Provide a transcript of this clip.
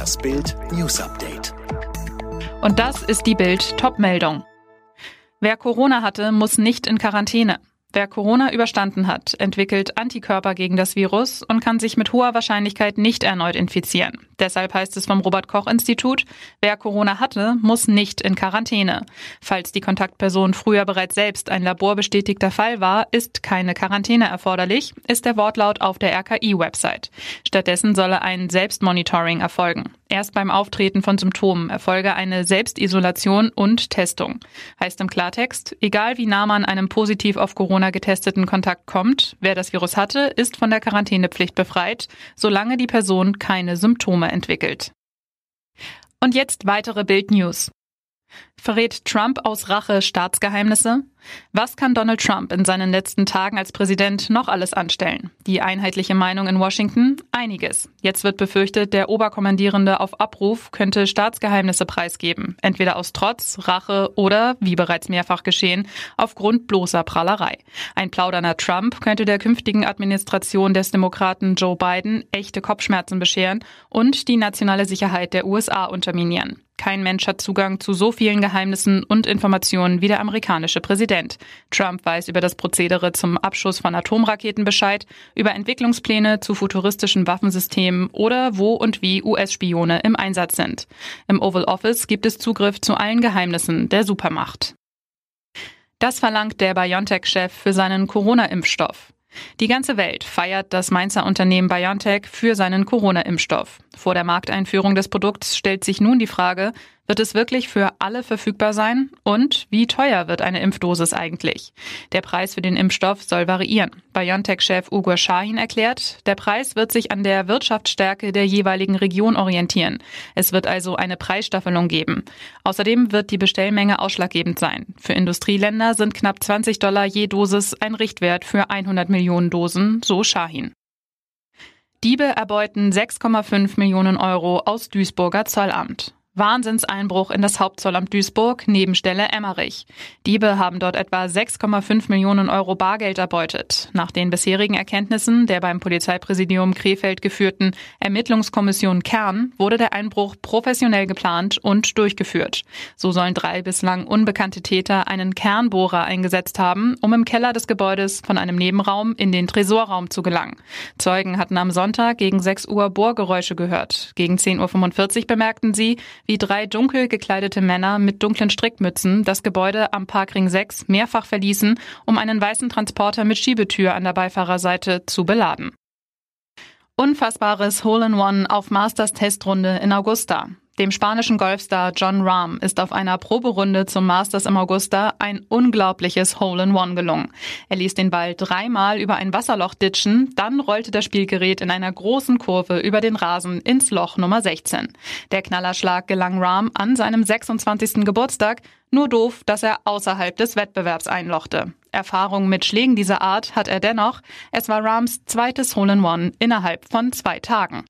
Das Bild News Update. Und das ist die Bild Topmeldung. Wer Corona hatte, muss nicht in Quarantäne. Wer Corona überstanden hat, entwickelt Antikörper gegen das Virus und kann sich mit hoher Wahrscheinlichkeit nicht erneut infizieren. Deshalb heißt es vom Robert Koch Institut, wer Corona hatte, muss nicht in Quarantäne. Falls die Kontaktperson früher bereits selbst ein laborbestätigter Fall war, ist keine Quarantäne erforderlich, ist der Wortlaut auf der RKI-Website. Stattdessen solle ein Selbstmonitoring erfolgen. Erst beim Auftreten von Symptomen erfolge eine Selbstisolation und Testung. Heißt im Klartext, egal wie nah man einem positiv auf Corona getesteten Kontakt kommt, wer das Virus hatte, ist von der Quarantänepflicht befreit, solange die Person keine Symptome entwickelt. Und jetzt weitere Bild News. Verrät Trump aus Rache Staatsgeheimnisse? Was kann Donald Trump in seinen letzten Tagen als Präsident noch alles anstellen? Die einheitliche Meinung in Washington? Einiges. Jetzt wird befürchtet, der Oberkommandierende auf Abruf könnte Staatsgeheimnisse preisgeben. Entweder aus Trotz, Rache oder, wie bereits mehrfach geschehen, aufgrund bloßer Prahlerei. Ein plaudernder Trump könnte der künftigen Administration des Demokraten Joe Biden echte Kopfschmerzen bescheren und die nationale Sicherheit der USA unterminieren. Kein Mensch hat Zugang zu so vielen Geheimnissen und Informationen wie der amerikanische Präsident. Trump weiß über das Prozedere zum Abschuss von Atomraketen Bescheid, über Entwicklungspläne zu futuristischen Waffensystemen oder wo und wie US-Spione im Einsatz sind. Im Oval Office gibt es Zugriff zu allen Geheimnissen der Supermacht. Das verlangt der BioNTech-Chef für seinen Corona-Impfstoff. Die ganze Welt feiert das Mainzer Unternehmen BioNTech für seinen Corona-Impfstoff. Vor der Markteinführung des Produkts stellt sich nun die Frage, wird es wirklich für alle verfügbar sein? Und wie teuer wird eine Impfdosis eigentlich? Der Preis für den Impfstoff soll variieren. BioNTech-Chef Ugur Shahin erklärt, der Preis wird sich an der Wirtschaftsstärke der jeweiligen Region orientieren. Es wird also eine Preisstaffelung geben. Außerdem wird die Bestellmenge ausschlaggebend sein. Für Industrieländer sind knapp 20 Dollar je Dosis ein Richtwert für 100 Millionen Dosen, so Shahin. Diebe erbeuten 6,5 Millionen Euro aus Duisburger Zollamt. Wahnsinnseinbruch in das Hauptzollamt Duisburg, Nebenstelle Emmerich. Diebe haben dort etwa 6,5 Millionen Euro Bargeld erbeutet. Nach den bisherigen Erkenntnissen der beim Polizeipräsidium Krefeld geführten Ermittlungskommission Kern wurde der Einbruch professionell geplant und durchgeführt. So sollen drei bislang unbekannte Täter einen Kernbohrer eingesetzt haben, um im Keller des Gebäudes von einem Nebenraum in den Tresorraum zu gelangen. Zeugen hatten am Sonntag gegen 6 Uhr Bohrgeräusche gehört. Gegen 10.45 Uhr bemerkten sie, wie drei dunkel gekleidete Männer mit dunklen Strickmützen das Gebäude am Parkring 6 mehrfach verließen, um einen weißen Transporter mit Schiebetür an der Beifahrerseite zu beladen. Unfassbares Hole-in-One auf Masters Testrunde in Augusta. Dem spanischen Golfstar John Rahm ist auf einer Proberunde zum Masters im Augusta ein unglaubliches Hole-in-One gelungen. Er ließ den Ball dreimal über ein Wasserloch ditchen, dann rollte das Spielgerät in einer großen Kurve über den Rasen ins Loch Nummer 16. Der Knallerschlag gelang Rahm an seinem 26. Geburtstag, nur doof, dass er außerhalb des Wettbewerbs einlochte. Erfahrung mit Schlägen dieser Art hat er dennoch. Es war Rahms zweites Hole-in-One innerhalb von zwei Tagen.